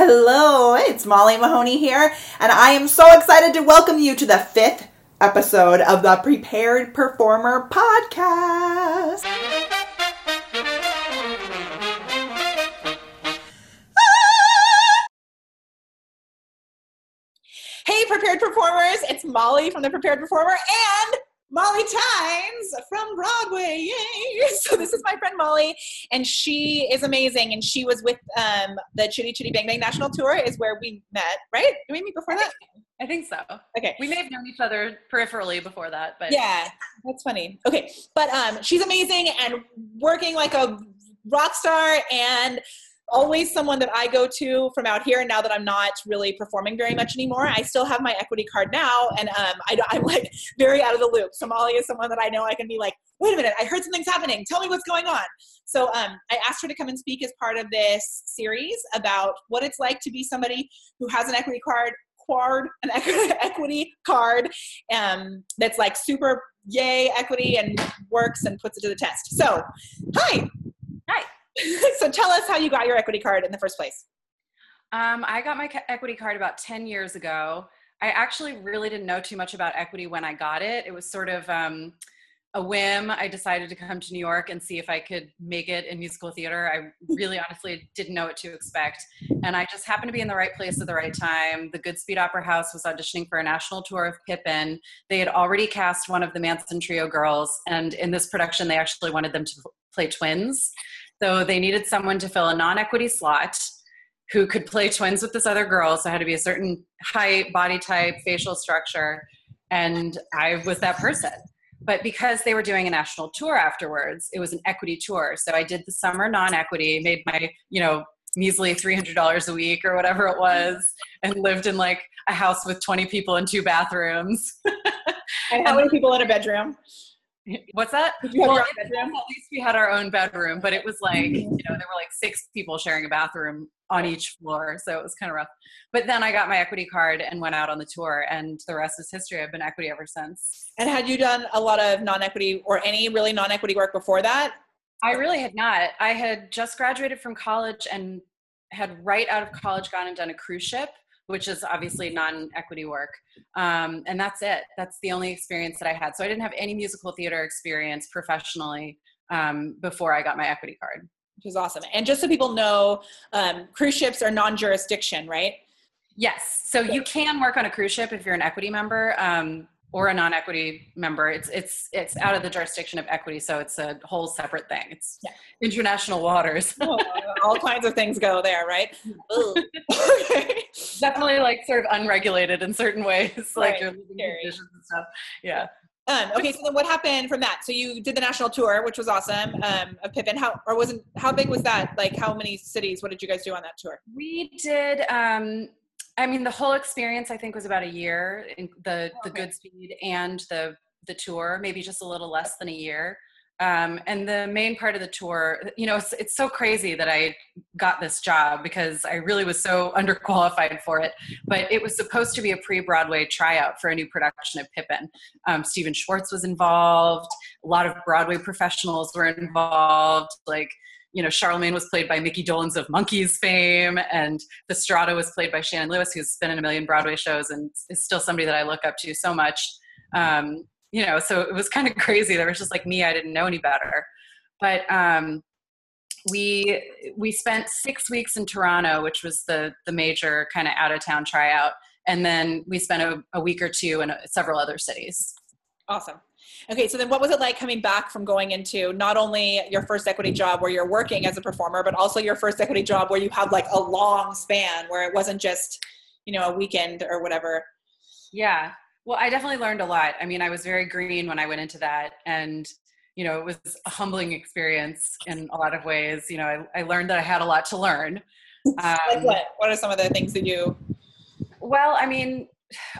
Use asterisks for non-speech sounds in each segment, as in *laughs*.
Hello, it's Molly Mahoney here, and I am so excited to welcome you to the fifth episode of the Prepared Performer Podcast. Hey, Prepared Performers, it's Molly from the Prepared Performer and Molly Tynes from Broadway. Yay! *laughs* So this is my friend Molly, and she is amazing. And she was with um, the Chitty Chitty Bang Bang National Tour, is where we met, right? Did we meet before that? I think so. Okay. We may have known each other peripherally before that, but Yeah, that's funny. Okay, but um, she's amazing and working like a rock star and always someone that I go to from out here. And Now that I'm not really performing very much anymore, I still have my equity card now, and um, I, *laughs* I'm like very out of the loop. So Molly is someone that I know I can be like, wait a minute, I heard something's happening. Tell me what's going on. So um, I asked her to come and speak as part of this series about what it's like to be somebody who has an equity card card, an *laughs* equity card um, that's like super yay equity and works and puts it to the test. So, hi. Hi. *laughs* so tell us how you got your equity card in the first place. Um, I got my equity card about 10 years ago. I actually really didn't know too much about equity when I got it. It was sort of um, a whim. I decided to come to New York and see if I could make it in musical theater. I really *laughs* honestly didn't know what to expect. And I just happened to be in the right place at the right time. The Goodspeed Opera House was auditioning for a national tour of Pippin. They had already cast one of the Manson Trio girls. And in this production, they actually wanted them to play twins. So they needed someone to fill a non equity slot who could play twins with this other girl. So it had to be a certain height, body type, facial structure. And I was that person. But because they were doing a national tour afterwards, it was an equity tour. So I did the summer non equity, made my, you know, measly $300 a week or whatever it was, and lived in like a house with 20 people and two bathrooms. *laughs* And how many people in a bedroom? What's that? Did you have Well, your own it- bedroom? at least we had our own bedroom, but it was like, mm-hmm. you know, there were like six people sharing a bathroom on each floor. So it was kind of rough. But then I got my equity card and went out on the tour, and the rest is history. I've been equity ever since. And had you done a lot of non-equity or any really non-equity work before that? I really had not. I had just graduated from college and had right out of college gone and done a cruise ship, which is obviously non-equity work. Um, and that's it. That's the only experience that I had. So I didn't have any musical theater experience professionally um, before I got my equity card. Which is awesome. And just so people know, um, cruise ships are non-jurisdiction, right? Yes. So you can work on a cruise ship if you're an equity member um, or a non-equity member. It's it's it's out of the jurisdiction of equity, so it's a whole separate thing. It's Yeah. international waters. Oh, *laughs* all kinds of things go there, right? *laughs* Definitely like sort of unregulated in certain ways, like Right. your living Scary. conditions and stuff. Yeah. Um, okay, so then what happened from that? So you did the national tour, which was awesome. Um, of Pippin. How or wasn't how big was that? Like how many cities? What did you guys do on that tour? We did. Um, I mean, the whole experience I think was about a year. In the the Okay. Goodspeed and the the tour, maybe just a little less than a year. Um, and the main part of the tour, you know, it's, it's so crazy that I got this job because I really was so *laughs* underqualified for it. But it was supposed to be a pre-Broadway tryout for a new production of Pippin. Um, Stephen Schwartz was involved. A lot of Broadway professionals were involved. Like you know, Charlemagne was played by Mickey Dolenz of Monkees fame, and Fastrada was played by Shannon Lewis, who's been in a million Broadway shows and is still somebody that I look up to so much. Um, you know, so it was kind of crazy. There was just like me, I didn't know any better. But um, we we spent six weeks in Toronto, which was the the major kind of out of town tryout, and then we spent a, a week or two in uh, several other cities. Awesome. Okay, so then what was it like coming back from going into not only your first equity job where you're working as a performer, but also your first equity job where you had like a long span where it wasn't just, you know, a weekend or whatever. Yeah. Well, I definitely learned a lot. I mean, I was very green when I went into that. And, you know, it was a humbling experience in a lot of ways. You know, I, I learned that I had a lot to learn. *laughs* like Um, what? What are some of the things that you well, I mean,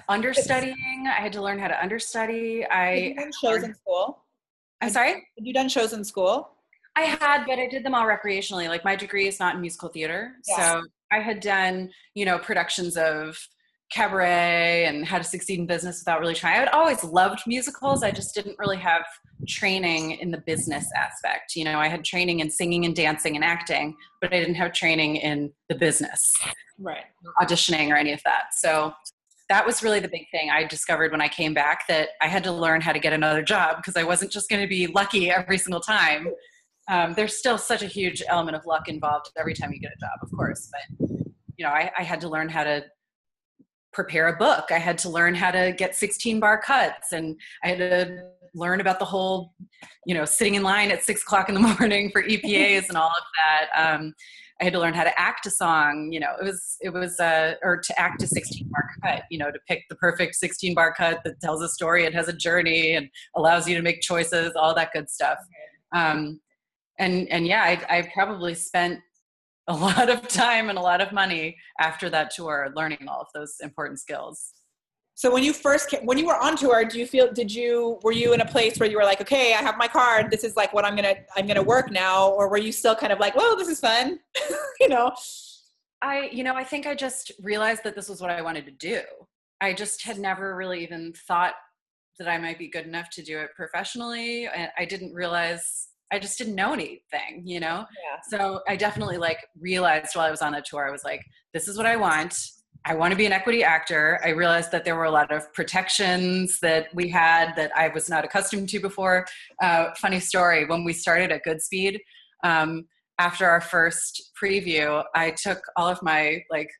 understudying, *laughs* I had to learn how to understudy. I, done shows in school? I'm sorry? Have you done shows in school? I had, but I did them all recreationally. Like my degree is not in musical theater. Yeah. So I had done, you know, productions of cabaret and how to succeed in business without really trying. I had always loved musicals. I just didn't really have training in the business aspect. You know, I had training in singing and dancing and acting, but I didn't have training in the business, right? Auditioning or any of that. So that was really the big thing I discovered when I came back that I had to learn how to get another job because I wasn't just going to be lucky every single time. Um, there's still such a huge element of luck involved every time you get a job, of course, but you know, I, I had to learn how to prepare a book. I had to learn how to get 16 bar cuts and I had to learn about the whole, you know, sitting in line at six o'clock in the *laughs* morning for EPAs and all of that. Um, I had to learn how to act a song, you know, it was, it was, uh, or to act a 16 bar cut, you know, to pick the perfect 16 bar cut that tells a story, it has a journey and allows you to make choices, all that good stuff. Um, and, and yeah, I, I probably spent a *laughs* lot of time and a lot of money after that tour learning all of those important skills so when you first came, when you were on tour do you feel did you were you in a place where you were like okay i have my card this is like what i'm gonna i'm gonna work now or were you still kind of like well this is fun *laughs* you know i you know i think i just realized that this was what i wanted to do i just had never really even thought that i might be good enough to do it professionally and i didn't realize I just didn't know anything, you know? Yeah. So I definitely like realized while I was on the tour, I was like, this is what I want. I want to be an equity actor. I realized that there were a lot of protections that we had that I was not accustomed to before. Uh, funny story when we started at Goodspeed, um, after our first preview, I took all of my like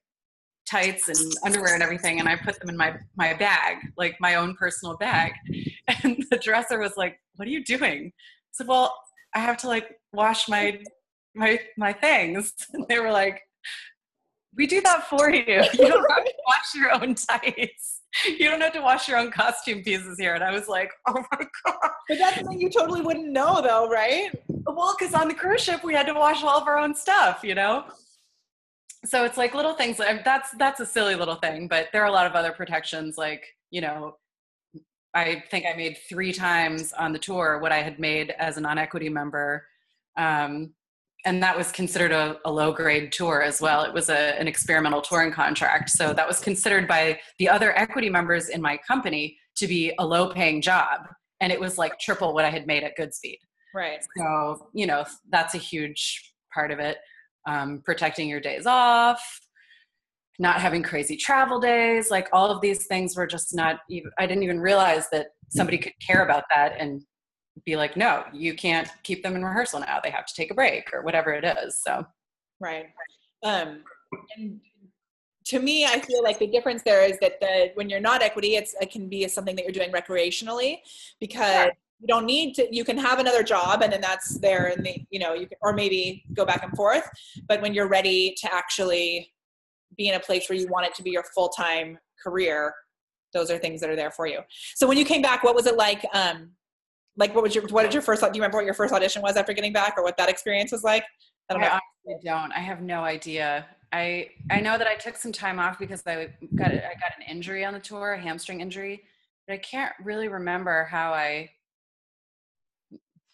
tights and underwear and everything and I put them in my my bag, like my own personal bag. *laughs* And the dresser was like, What are you doing? I said, Well, I have to like wash my my my things. *laughs* And they were like, we do that for you. You don't have to wash your own tights. You don't have to wash your own costume pieces here. And I was like, oh my God. But that's something you totally wouldn't know though, right? Well, because on the cruise ship we had to wash all of our own stuff, you know? So it's like little things. That's that's a silly little thing, but there are a lot of other protections, like you know, I think I made three times on the tour what I had made as a non-equity member. Um, and that was considered a, a, low grade tour as well. It was a, an experimental touring contract. So that was considered by the other equity members in my company to be a low paying job. And it was like triple what I had made at Goodspeed. Right. So, you know, that's a huge part of it. Um, protecting your days off, not having crazy travel days like all of these things were just not even i didn't even realize that somebody could care about that and be like no you can't keep them in rehearsal now. They have to take a break or whatever it is so. Right. Um and to me i feel like the difference there is that the when you're not equity it's it can be something that you're doing recreationally because yeah. you don't need to you can have another job and then that's there and the you know you can or maybe go back and forth but when you're ready to actually be in a place where you want it to be your full-time career those are things that are there for you. So when you came back what was it like um like what was your what did your first do you remember what your first audition was after getting back or what that experience was like i don't, I don't i have no idea i i know that i took some time off because i got i got an injury on the tour a hamstring injury but i can't really remember how i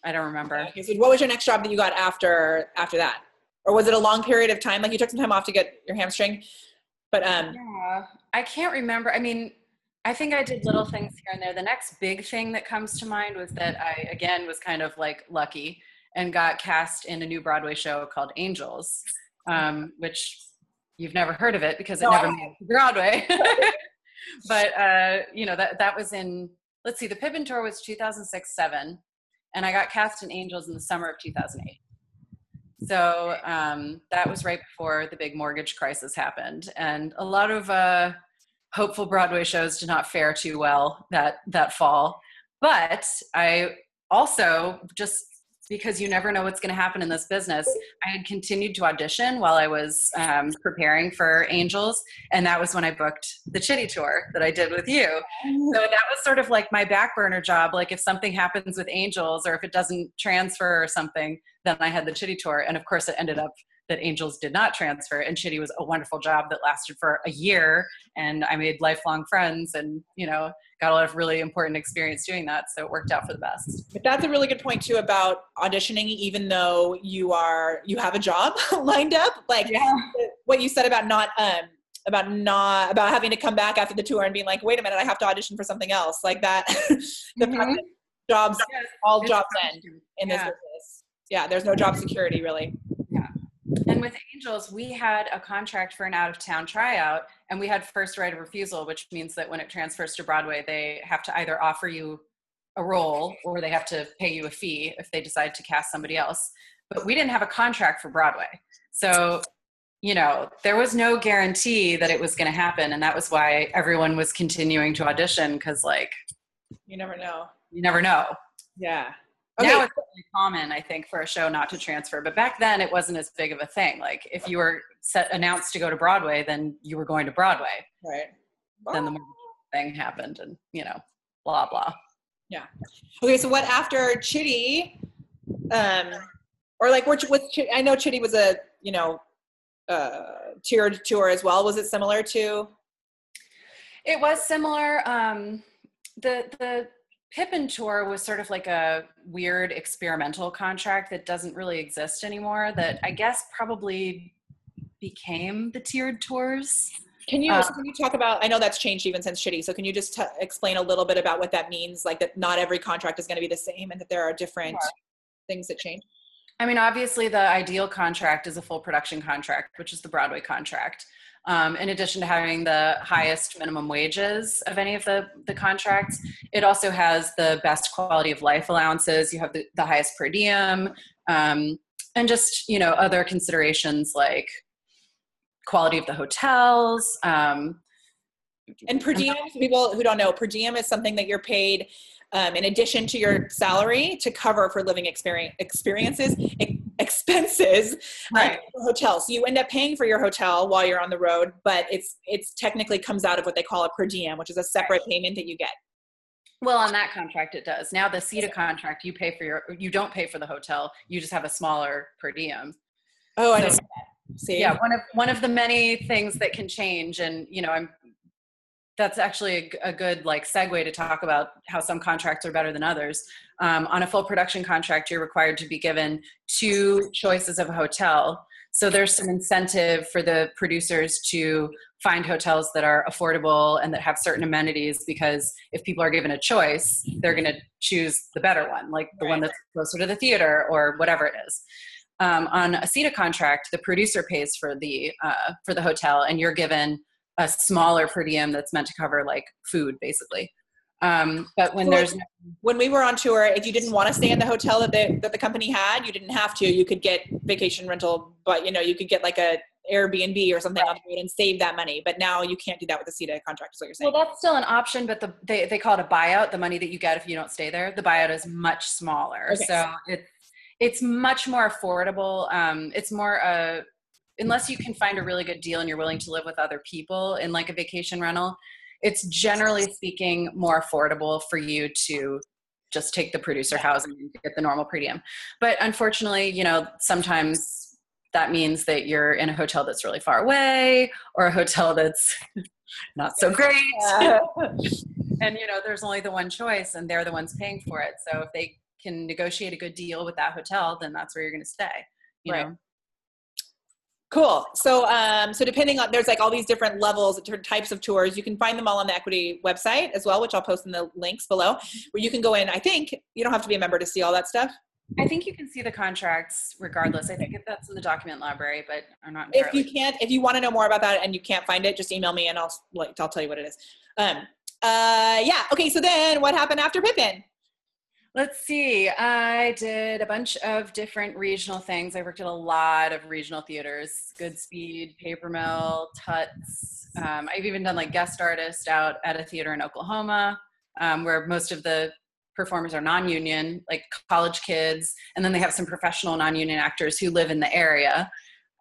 i don't remember okay, so what was your next job that you got after after that or was it a long period of time? Like you took some time off to get your hamstring, but um. Yeah, I can't remember. I mean, I think I did little things here and there. The next big thing that comes to mind was that I again was kind of like lucky and got cast in a new Broadway show called Angels, um, which you've never heard of it because it no, never made it to Broadway. *laughs* *laughs* but uh, you know that that was in let's see, the Pippin tour was 2006 seven, and I got cast in Angels in the summer of 2008. So um, that was right before the big mortgage crisis happened, and a lot of uh, hopeful Broadway shows did not fare too well that that fall. But I also just because you never know what's going to happen in this business. I had continued to audition while I was um, preparing for Angels, and that was when I booked the Chitty tour that I did with you. So *laughs* that was sort of like my back burner job. Like if something happens with Angels or if it doesn't transfer or something, then I had the Chitty tour, and of course it ended up that Angels did not transfer. And Chitty was a wonderful job that lasted for a year, and I made lifelong friends, and you know got a lot of really important experience doing that. So it worked out for the best. But that's a really good point too about auditioning, even though you are you have a job *laughs* lined up. Like yeah. what you said about not um about not about having to come back after the tour and being like, wait a minute, I have to audition for something else like that. *laughs* the Mhm. jobs, Yes, all it's jobs end in this business. Yeah, there's no job security really. And with Angels, we had a contract for an out of town tryout, and we had first right of refusal, which means that when it transfers to Broadway, they have to either offer you a role or they have to pay you a fee if they decide to cast somebody else. But we didn't have a contract for Broadway. So, you know, there was no guarantee that it was going to happen. And that was why everyone was continuing to audition because, like, You never know. you never know. Yeah. Now it's really common, I think, for a show not to transfer. But back then, it wasn't as big of a thing. Like if you were set announced to go to Broadway, then you were going to Broadway. Right. Then the thing happened, and you know, blah blah. Yeah. Okay, so what after Chitty, um, or like which with I know Chitty was a you know uh tiered tour as well. Was it similar to? It was similar. Um, the the Pippin tour was sort of like a weird experimental contract that doesn't really exist anymore. That I mm-hmm. guess probably became the tiered tours. Can you so can you talk about? I know that's changed even since Chitty. So can you just t- explain a little bit about what that means? Like that not every contract is going to be the same, and that there are different things that change. I mean, obviously, the ideal contract is a full production contract, which is the Broadway contract. Um, in addition to having the highest minimum wages of any of the, the contracts, it also has the best quality of life allowances. You have the, the highest per diem, um, and just you know other considerations like quality of the hotels. Um, And per diem, for people who don't know, per diem is something that you're paid um, in addition to your salary to cover for living experience experiences e- expenses Right. for hotels. So you end up paying for your hotel while you're on the road, but it's it's technically comes out of what they call a per diem, which is a separate payment that you get. Well, on that contract, it does. Now, the SETA contract, you pay for your, you don't pay for the hotel. You just have a smaller per diem. Oh, I So- See, yeah one of one of the many things that can change and you know i'm that's actually a good like segue to talk about how some contracts are better than others. Um, on a full production contract you're required to be given two choices of a hotel. So there's some incentive for the producers to find hotels that are affordable and that have certain amenities because if people are given a choice they're going to choose the better one like the one that's closer to the theater or whatever it is. Um, on a SETA contract, the producer pays for the uh, for the hotel, and you're given a smaller per diem that's meant to cover like food, basically. Um, but when So, there's when we were on tour, if you didn't want to stay in the hotel that the that the company had, you didn't have to. You could get vacation rental, but you know you could get like a Airbnb or something road and save that money. But now you can't do that with the SETA contract. Is what you're saying? well, that's still an option, but the they they call it a buyout. The money that you get if you don't stay there, the buyout is much smaller. Okay. So it's it's much more affordable. Um, it's more uh, unless you can find a really good deal and you're willing to live with other people in like a vacation rental. It's generally speaking more affordable for you to just take the producer housing and get the normal per diem. But unfortunately, you know, sometimes that means that you're in a hotel that's really far away or a hotel that's *laughs* not so great. Yeah. *laughs* *laughs* and you know, there's only the one choice and they're the ones paying for it. So if they can negotiate a good deal with that hotel, then that's where you're going to stay. You Right. know? Cool. So, um, so depending on there's like all these different levels, different types of tours. You can find them all on the Equity website as well, which I'll post in the links below, where you can go in. I think you don't have to be a member to see all that stuff. I think you can see the contracts regardless. I think that's in the document library, but I'm not If you can't, if you want to know more about that and you can't find it, just email me and I'll like I'll tell you what it is. Um, uh, yeah. Okay. So then, what happened after Pippin? Let's see. I did a bunch of different regional things. I worked at a lot of regional theaters Goodspeed, Paper Mill, Tuts. Um, I've even done like guest artist out at a theater in Oklahoma um, where most of the performers are non union, like college kids. And then they have some professional non union actors who live in the area.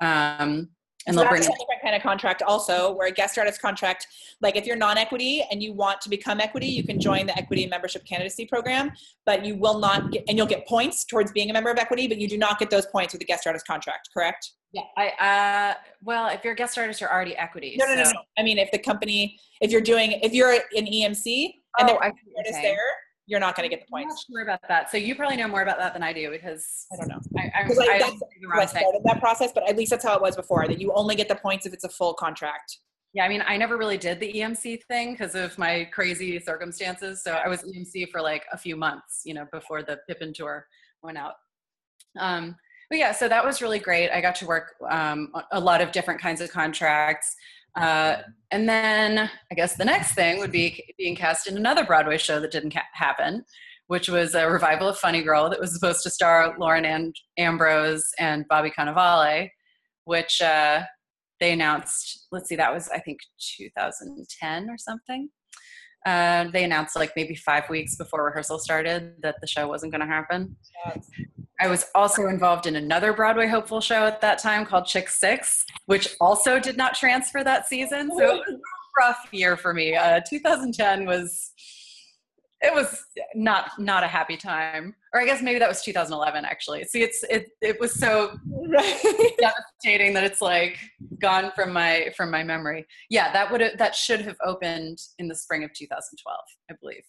Um, and So they'll bring that's a different kind of contract also, where a guest artist contract, like if you're non-equity and you want to become equity, you can join the equity membership candidacy program, but you will not get, and you'll get points towards being a member of equity, but you do not get those points with the guest artist contract, correct? Yeah, I uh well, if you're a guest artist, you're already equity. No, no, no, so- no. I mean, if the company, if you're doing, if you're an EMC and Oh, the I see what you're artist there, you're not going to get the I'm not sure about that. So you probably know more about that than I do because I don't know. I, I'm, Because like, I, that's don't think how I wrong thing. started that process, but at least that's how it was before, that you only get the points if it's a full contract. Yeah, I mean, I never really did the EMC thing because of my crazy circumstances. So I was EMC for like a few months, you know, before the Pippin tour went out. Um, but yeah, so that was really great. I got to work um, a lot of different kinds of contracts. Uh, and then I guess the next thing would be being cast in another Broadway show that didn't ca- happen, which was a revival of Funny Girl that was supposed to star Lauren and Ambrose and Bobby Cannavale, which uh, they announced. Let's see, that was I think 2010 or something. Uh, they announced like maybe five weeks before rehearsal started that the show wasn't going to happen. Yes. I was also involved in another Broadway hopeful show at that time called Chick Six, which also did not transfer that season. So it was a rough year for me. Uh, 2010 was it was not not a happy time. Or i guess maybe that was 2011 actually. See it's it, it was so *laughs* devastating that it's like gone from my from my memory. Yeah that would that should have opened in the spring of 2012 i believe.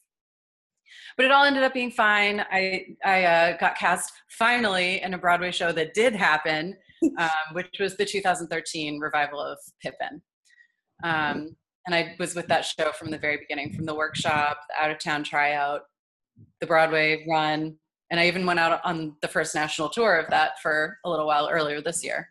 But it all ended up being fine. I i uh, got cast finally in a broadway show that did happen *laughs* um, which was the 2013 revival of pippin. Um, and I was with that show from the very beginning, from the workshop, the out of town tryout, the Broadway run, and I even went out on the first national tour of that for a little while earlier this year.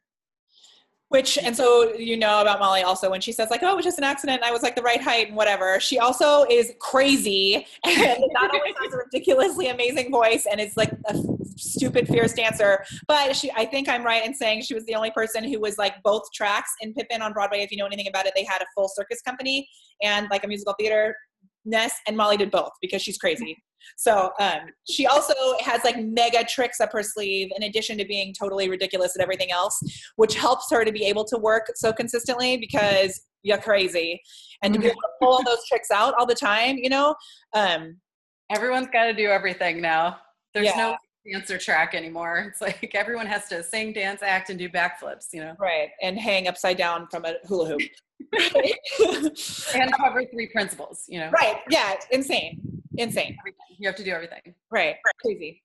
Which and so you know about Molly also when she says like, "Oh, it was just an accident. I was like the right height and whatever." She also is crazy *laughs* and not only has a ridiculously amazing voice and is like a stupid fierce dancer, but she I think I'm right in saying she was the only person who was like both tracks in Pippin on Broadway. If you know anything about it, they had a full circus company and like a musical theater ness, and Molly did both because she's crazy. So um, she also has like mega tricks up her sleeve in addition to being totally ridiculous at everything else, which helps her to be able to work so consistently because you're crazy and to be able to pull all those tricks out all the time, you know. Um, Everyone's got to do everything now. There's yeah. no dancer track anymore. It's like everyone has to sing, dance, act, and do backflips, you know? Right. And hang upside down from a hula hoop. *laughs* and cover three principles, you know? Right. Yeah. Insane. Insane. You have to do everything. Right. Crazy.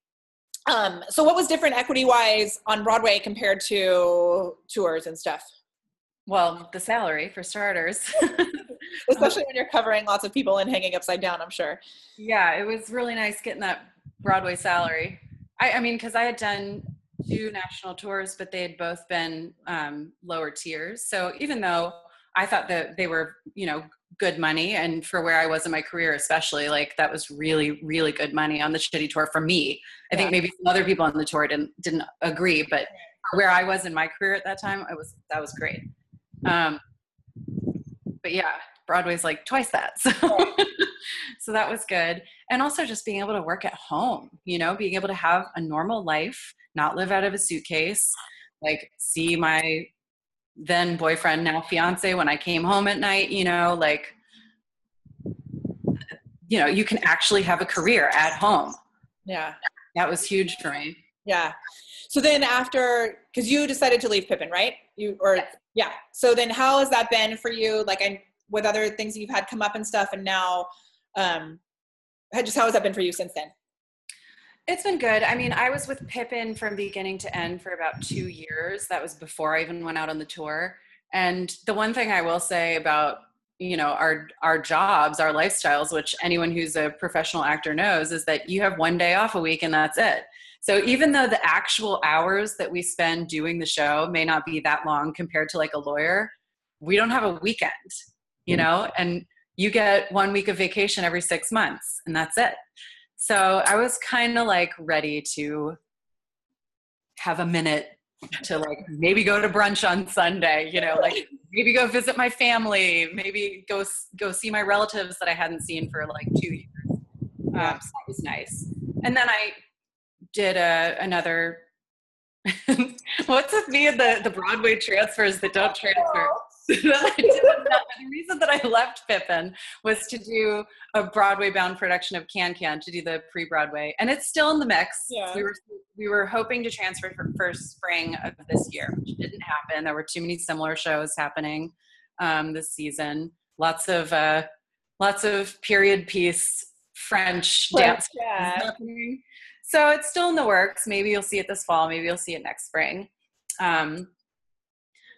Um, so what was different equity wise on Broadway compared to tours and stuff? Well, the salary for starters. *laughs* Especially when you're covering lots of people and hanging upside down, I'm sure. Yeah, it was really nice getting that Broadway salary. I, I mean, because I had done two national tours, but they had both been um, lower tiers. So even though I thought that they were, you know, good money, and for where I was in my career, especially, like that was really, really good money on the Chitty tour for me. I think maybe some other people on the tour didn't didn't agree, but where I was in my career at that time, I was that was great. Um, but yeah, Broadway's like twice that. So, *laughs* so that was good. And also just being able to work at home, you know, being able to have a normal life, not live out of a suitcase, like see my then boyfriend, now fiance, when I came home at night, you know, like, you know, you can actually have a career at home. Yeah. That was huge for me. Yeah. So then after, because you decided to leave Pippin, right? You or yeah. yeah. So then how has that been for you? Like I with other things that you've had come up and stuff and now um just how has that been for you since then it's been good. I mean i was with pippin from beginning to end for about two years. That was before i even went out on the tour. And the one thing i will say about you know our our jobs our lifestyles which anyone who's a professional actor knows is that you have one day off a week and that's it. So even though the actual hours that we spend doing the show may not be that long compared to like a lawyer we don't have a weekend you mm-hmm. know, and you get one week of vacation every six months and that's it. So I was kind of like ready to have a minute to like maybe go to brunch on Sunday, you know, like maybe go visit my family, maybe go go see my relatives that I hadn't seen for like two years. Um, so that was nice. And then I did a, another. *laughs* What's with me and the the Broadway transfers that don't transfer? *laughs* *laughs* the reason that I left Pippin was to do a Broadway bound production of Can Can to do the pre Broadway, and it's still in the mix. Yeah. We were we were hoping to transfer for first spring of this year, which didn't happen. There were too many similar shows happening um, this season. Lots of uh, lots of period piece French dance yeah. happening. So it's still in the works. Maybe you'll see it this fall. Maybe you'll see it next spring. Um,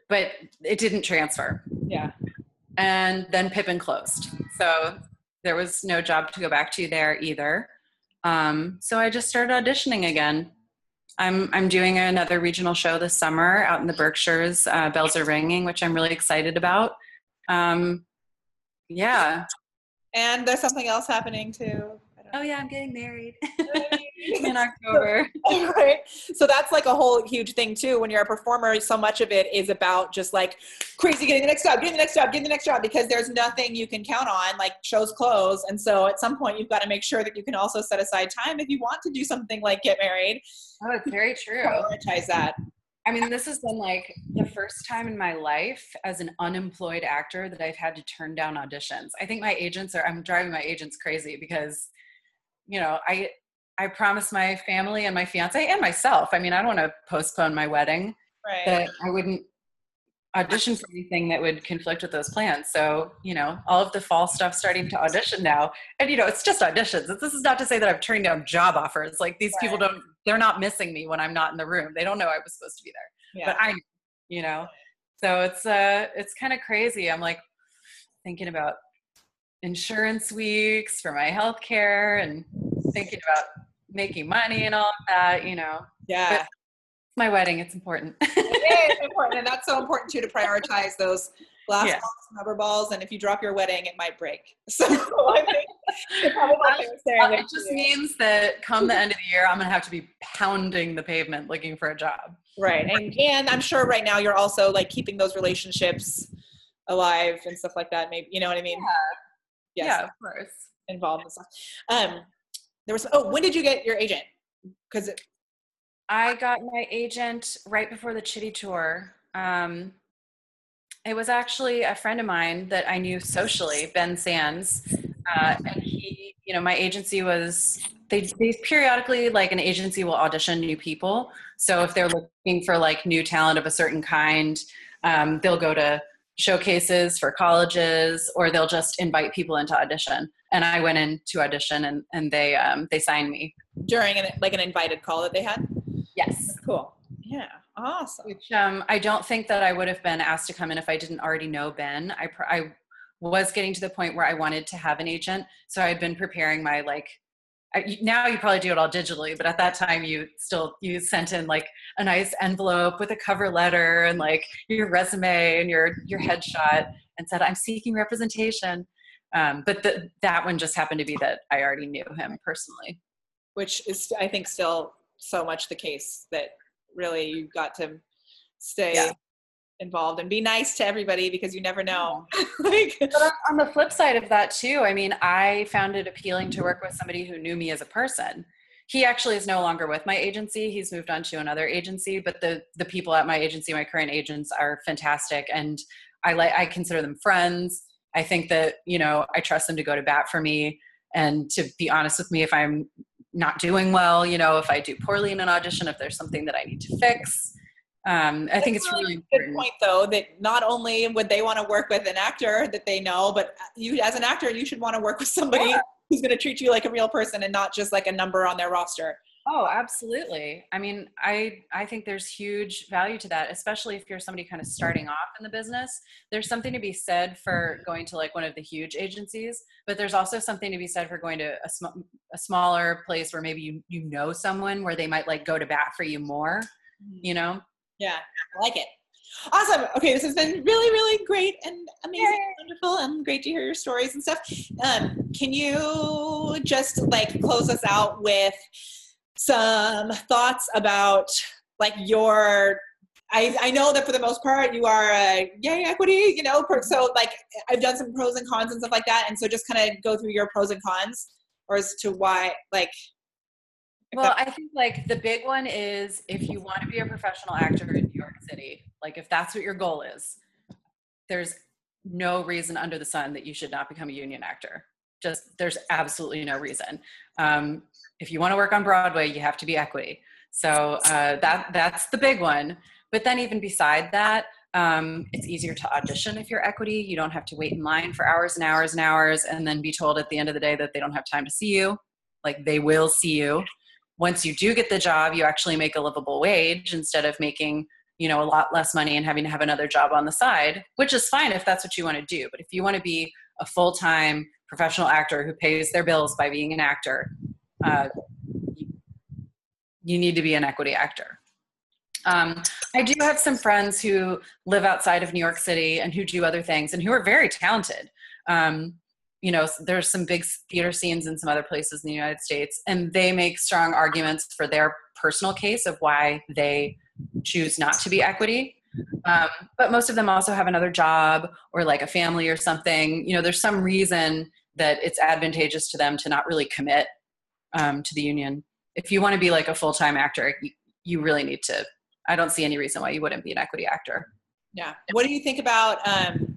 but it didn't transfer. Yeah. And then Pippin closed. So there was no job to go back to there either. Um, so I just started auditioning again. I'm I'm doing another regional show this summer out in the Berkshires. Uh, Bells are ringing, which I'm really excited about. Um, yeah. And there's something else happening too. Oh yeah, I'm getting married *laughs* in October. *laughs* right. So that's like a whole huge thing too. When you're a performer, so much of it is about just like crazy getting the next job, getting the next job, getting the next job, because there's nothing you can count on. Like shows close, and so at some point you've got to make sure that you can also set aside time if you want to do something like get married. Oh, it's very true. Prioritize that. I mean, this has been like the first time in my life as an unemployed actor that I've had to turn down auditions. I think my agents are, I'm driving my agents crazy because you know, I I promised my family and my fiance and myself. I mean, I don't want to postpone my wedding. Right. That I wouldn't audition for anything that would conflict with those plans. So, you know, all of the fall stuff starting to audition now. And you know, it's just auditions. This is not to say that I'm turning down job offers. Like these right. people don't they're not missing me when I'm not in the room. They don't know I was supposed to be there. Yeah. But I you know. So it's uh it's kind of crazy. I'm like thinking about insurance weeks for my health care and thinking about making money and all that, you know. Yeah. But my wedding, it's important. it is important. And that's so important too to prioritize those glass yes. balls and rubber balls. And if you drop your wedding, it might break. *laughs* So I think probably there. It just means that come the end of the year, I'm going to have to be pounding the pavement looking for a job. Right. And, and I'm sure right now you're also like keeping those relationships alive and stuff like that. Maybe, you know what I mean? Yeah yes, yeah, of course, involved and stuff. Um, there was oh, when did you get your agent? Because I got my agent right before the Chitty tour. Um, it was actually a friend of mine that I knew socially, Ben Sands, uh, and he, you know, my agency was they, they periodically like an agency will audition new people. So if they're looking for like new talent of a certain kind, um, they'll go to showcases for colleges or they'll just invite people into audition and i went in to audition and, and they um, they signed me. During an like an invited call that they had? Yes. That's cool. Yeah awesome. Which um, i don't think that i would have been asked to come in if i didn't already know ben. I i was getting to the point where i wanted to have an agent so i had been preparing my like I, now you probably do it all digitally but at that time you still you sent in like a nice envelope with a cover letter and like your resume and your your headshot and said i'm seeking representation um, but the, that one just happened to be that i already knew him personally which is i think still so much the case that really you've got to stay yeah involved and be nice to everybody because you never know. *laughs* like, but on the flip side of that too, I mean, I found it appealing to work with somebody who knew me as a person. He actually is no longer with my agency. He's moved on to another agency, but the the people at my agency, my current agents, are fantastic, and I like I consider them friends. I think that you know I trust them to go to bat for me and to be honest with me if I'm not doing well. You know, if I do poorly in an audition, if there's something that I need to fix um, I think it's really, good point though that not only would they want to work with an actor that they know, but you as an actor you should want to work with somebody yeah. who's going to treat you like a real person and not just like a number on their roster. Oh, absolutely. I mean, I I think there's huge value to that, especially if you're somebody kind of starting off in the business. There's something to be said for going to like one of the huge agencies, but there's also something to be said for going to a, sm- a smaller place where maybe you you know someone where they might like go to bat for you more, mm-hmm. you know? Yeah, I like it. Awesome. Okay, this has been really, really great and amazing, Yay. wonderful, and great to hear your stories and stuff. Um, can you just like close us out with some thoughts about like your I, I know that for the most part you are a yay equity, you know, so like I've done some pros and cons and stuff like that. And so just kind of go through your pros and cons or as to why like well, I think like the big one is if you want to be a professional actor in New York City, like if that's what your goal is, there's no reason under the sun that you should not become a union actor. Just there's absolutely no reason. Um, if you want to work on Broadway, you have to be equity. So uh, that that's the big one. But then even beside that, um, it's easier to audition if you're equity. You don't have to wait in line for hours and hours and hours, and then be told at the end of the day that they don't have time to see you. Like they will see you once you do get the job, you actually make a livable wage instead of making, you know a lot less money and having to have another job on the side which is fine if that's what you want to do but if you want to be a full-time professional actor who pays their bills by being an actor uh, you need to be an equity actor. Um, i do have some friends who live outside of new york city and who do other things and who are very talented. Um, you know there's some big theater scenes in some other places in the united states and they make strong arguments for their personal case of why they choose not to be equity. Um, but most of them also have another job or like a family or something. You know there's some reason that it's advantageous to them to not really commit um, to the union. If you want to be like a full-time actor you, you really need to i don't see any reason why you wouldn't be an equity actor. Yeah. What do you think about um,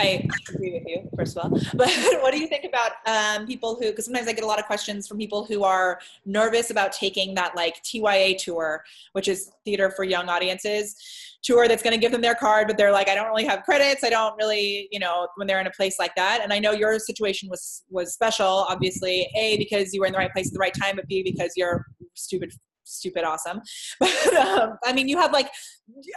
I agree with you, first of all. *laughs* But what do you think about um, people who, because sometimes I get a lot of questions from people who are nervous about taking that like TYA tour, which is theater for young audiences tour that's going to give them their card, but they're like, I don't really have credits. I don't really, you know, when they're in a place like that. And I know your situation was was special, obviously, a because you were in the right place at the right time, but b because you're stupid stupid awesome. *laughs* But um, I mean, you have like,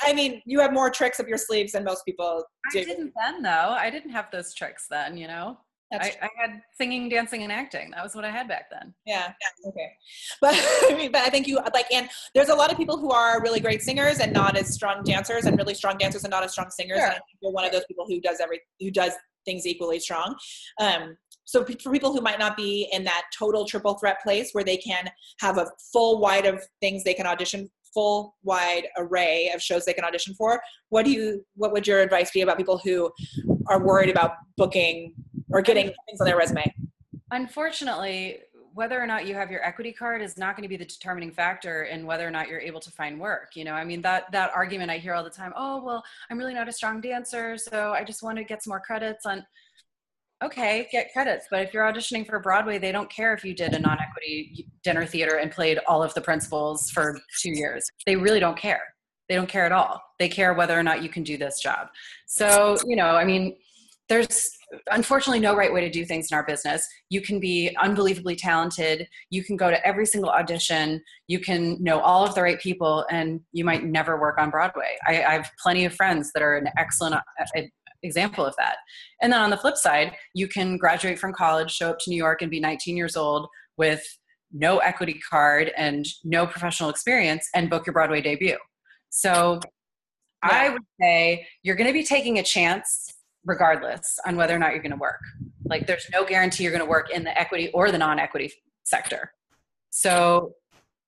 I mean, you have more tricks up your sleeves than most people do. I didn't then, though. I didn't have those tricks then, you know? I, I, had singing, dancing, and acting. That was what I had back then. Yeah. Okay. *laughs* But I mean, but I think you like, and there's a lot of people who are really great singers and not as strong dancers, and really strong dancers and not as strong singers. Sure. And I think you're one of those people who does every who does things equally strong. Um, so for people who might not be in that total triple threat place where they can have a full wide of things they can audition full wide array of shows they can audition for what do you what would your advice be about people who are worried about booking or getting things on their resume? Unfortunately whether or not you have your equity card is not going to be the determining factor in whether or not you're able to find work you know? I mean that that argument i hear all the time oh well i'm really not a strong dancer so i just want to get some more credits on okay, get credits. But if you're auditioning for Broadway, they don't care if you did a non equity dinner theater and played all of the principals for two years. They really don't care. They don't care at all. They care whether or not you can do this job. So, you know, I mean, there's unfortunately no right way to do things in our business. You can be unbelievably talented. You can go to every single audition. You can know all of the right people, and you might never work on Broadway. I, I have plenty of friends that are an excellent uh, example of that. And then on the flip side, you can graduate from college, show up to New York, and be 19 years old with no equity card and no professional experience and book your Broadway debut. So yeah. I would say you're going to be taking a chance regardless on whether or not you're going to work. Like there's no guarantee you're going to work in the equity or the non equity sector. So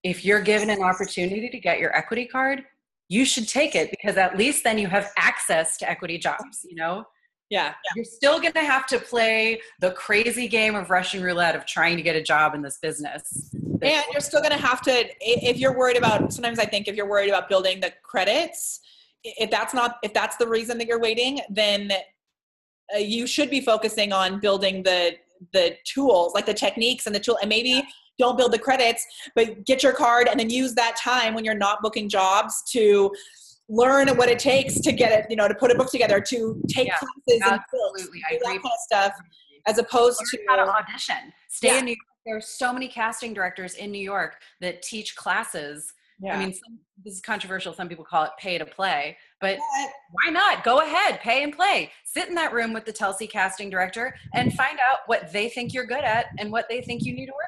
if you're given an opportunity to get your equity card, you should take it because at least then you have access to equity jobs, you know? Yeah. You're still going to have to play the crazy game of Russian roulette of trying to get a job in this business. And you're still going to have to, if you're worried about, sometimes I think if you're worried about building the credits, if that's not, if that's the reason that you're waiting, then uh, you should be focusing on building the, the tools, like the techniques and the tool, and maybe yeah don't build the credits, but get your card and then use that time when you're not booking jobs to learn what it takes to get it, you know, to put a book together, to take yeah, classes and books, that kind of stuff, as opposed learn to how to audition. Stay yeah. in New York. There are so many casting directors in New York that teach classes. Yeah. I mean, some, this is controversial. Some people call it pay to play, but why not? Go ahead, pay and play. Sit in that room with the Telsey casting director and find out what they think you're good at and what they think you need to work.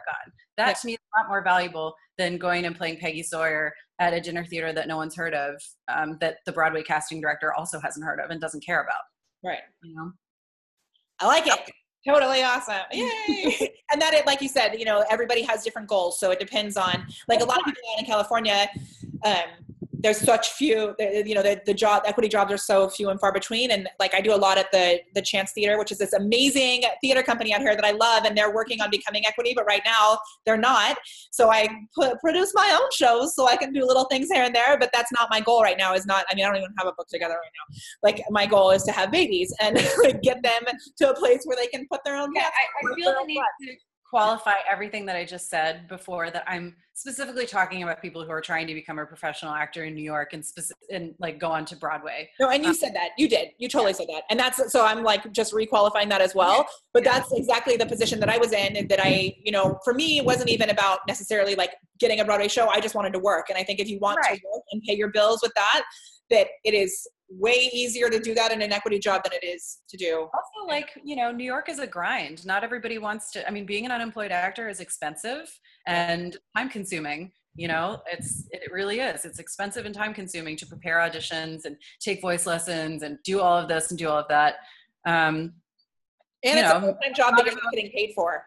That to me is a lot more valuable than going and playing Peggy Sawyer at a dinner theater that no one's heard of, um, that the Broadway casting director also hasn't heard of and doesn't care about. Right. You know. I like it. Totally awesome. *laughs* Yay. and that it, like you said, you know, everybody has different goals. So it depends on, like a lot of people out in California, um, there's such few you know the, the job equity jobs are so few and far between. And like i do a lot at the the chance theater which is this amazing theater company out here that i love and they're working on becoming equity but right now they're not. So i put, produce my own shows so i can do little things here and there but that's not my goal right now is not i mean i don't even have a book together right now. Like my goal is to have babies and *laughs* get them to a place where they can put their own yeah, I, I feel the need to qualify everything that I just said before that I'm specifically talking about people who are trying to become a professional actor in New York and specific and like go on to Broadway. No, and you um, said that. You did. You totally yeah. said that. And that's so I'm like just requalifying that as well. But yeah. that's exactly the position that I was in that I, you know, for me it wasn't even about necessarily like getting a Broadway show. I just wanted to work. And I think if you want right. to work and pay your bills with that, that it is way easier to do that in an equity job than it is to do. Also, like, you know, New York is a grind. Not everybody wants to, I mean, being an unemployed actor is expensive and time consuming. You know, it's it really is. It's expensive and time consuming to prepare auditions and take voice lessons and do all of this and do all of that. Um, and it's know, a full-time job that you're not getting paid for.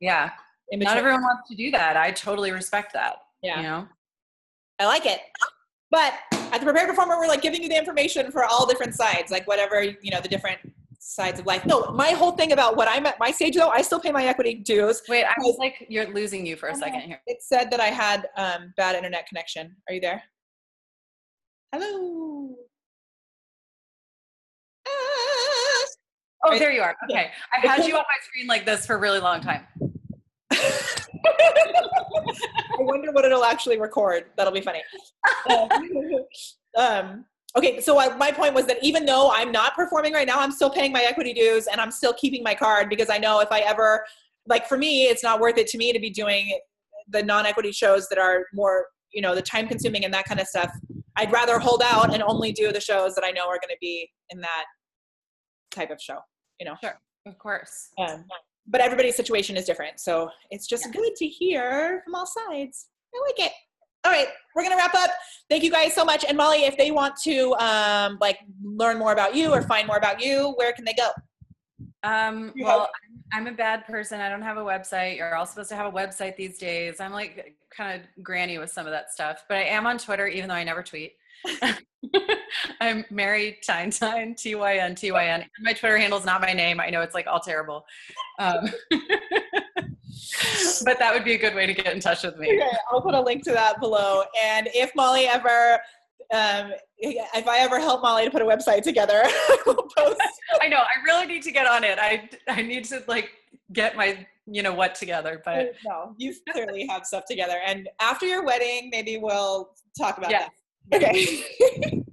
Yeah. Not everyone wants to do that. I totally respect that. Yeah. You know? I like it. But at the prepared performer, we're like giving you the information for all different sides, like whatever, you know, the different sides of life. No, my whole thing about what I'm at my stage though, I still pay my equity dues. Wait, I was like, you're losing you for a second here. It said that I had um, bad internet connection. Are you there? Hello. Ah. Oh, there you are. Okay. I had you on my screen like this for a really long time. I wonder what it'll actually record. That'll be funny. *laughs* um, okay, so I, my point was that even though I'm not performing right now, I'm still paying my equity dues and I'm still keeping my card because I know if I ever, like for me, it's not worth it to me to be doing the non-equity shows that are more, you know, the time consuming and that kind of stuff. I'd rather hold out and only do the shows that I know are going to be in that type of show, you know? Sure, of course. Um, but everybody's situation is different. So it's just yeah. good to hear from all sides. I like it. All right, we're gonna wrap up. Thank you guys so much. And Molly, if they want to um, like learn more about you or find more about you, where can they go? Um, well, I'm a bad person. I don't have a website. You're all supposed to have a website these days. I'm like kind of granny with some of that stuff, but I am on Twitter, even though I never tweet. *laughs* I'm Mary Tyne Tyne, T Y N T Y N. My Twitter handle is not my name. I know it's like all terrible. Um, *laughs* but that would be a good way to get in touch with me. Okay, I'll put a link to that below. And if Molly ever, um, if I ever help Molly to put a website together, *laughs* we'll post. I know. I really need to get on it. I I need to like get my you know what together. But no, you clearly have stuff together. And after your wedding, maybe we'll talk about yeah. that. Okay. *laughs*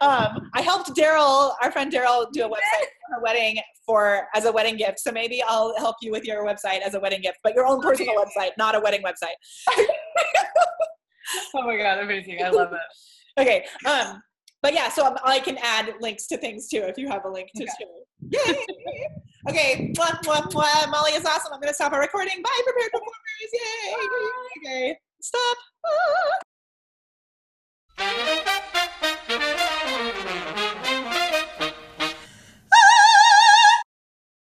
um, I helped Daryl, our friend Daryl, do a website for her wedding for as a wedding gift. So maybe I'll help you with your website as a wedding gift, but your own personal website, not a wedding website. *laughs* oh my god, amazing! I love it. Okay. Um, but yeah, so I can add links to things too if you have a link to okay. Yay! okay, mwah, mwah, mwah. Molly is awesome. I'm going to stop our recording. Bye, prepared performers. Yay! Bye. Okay, stop. Ah. Thank you.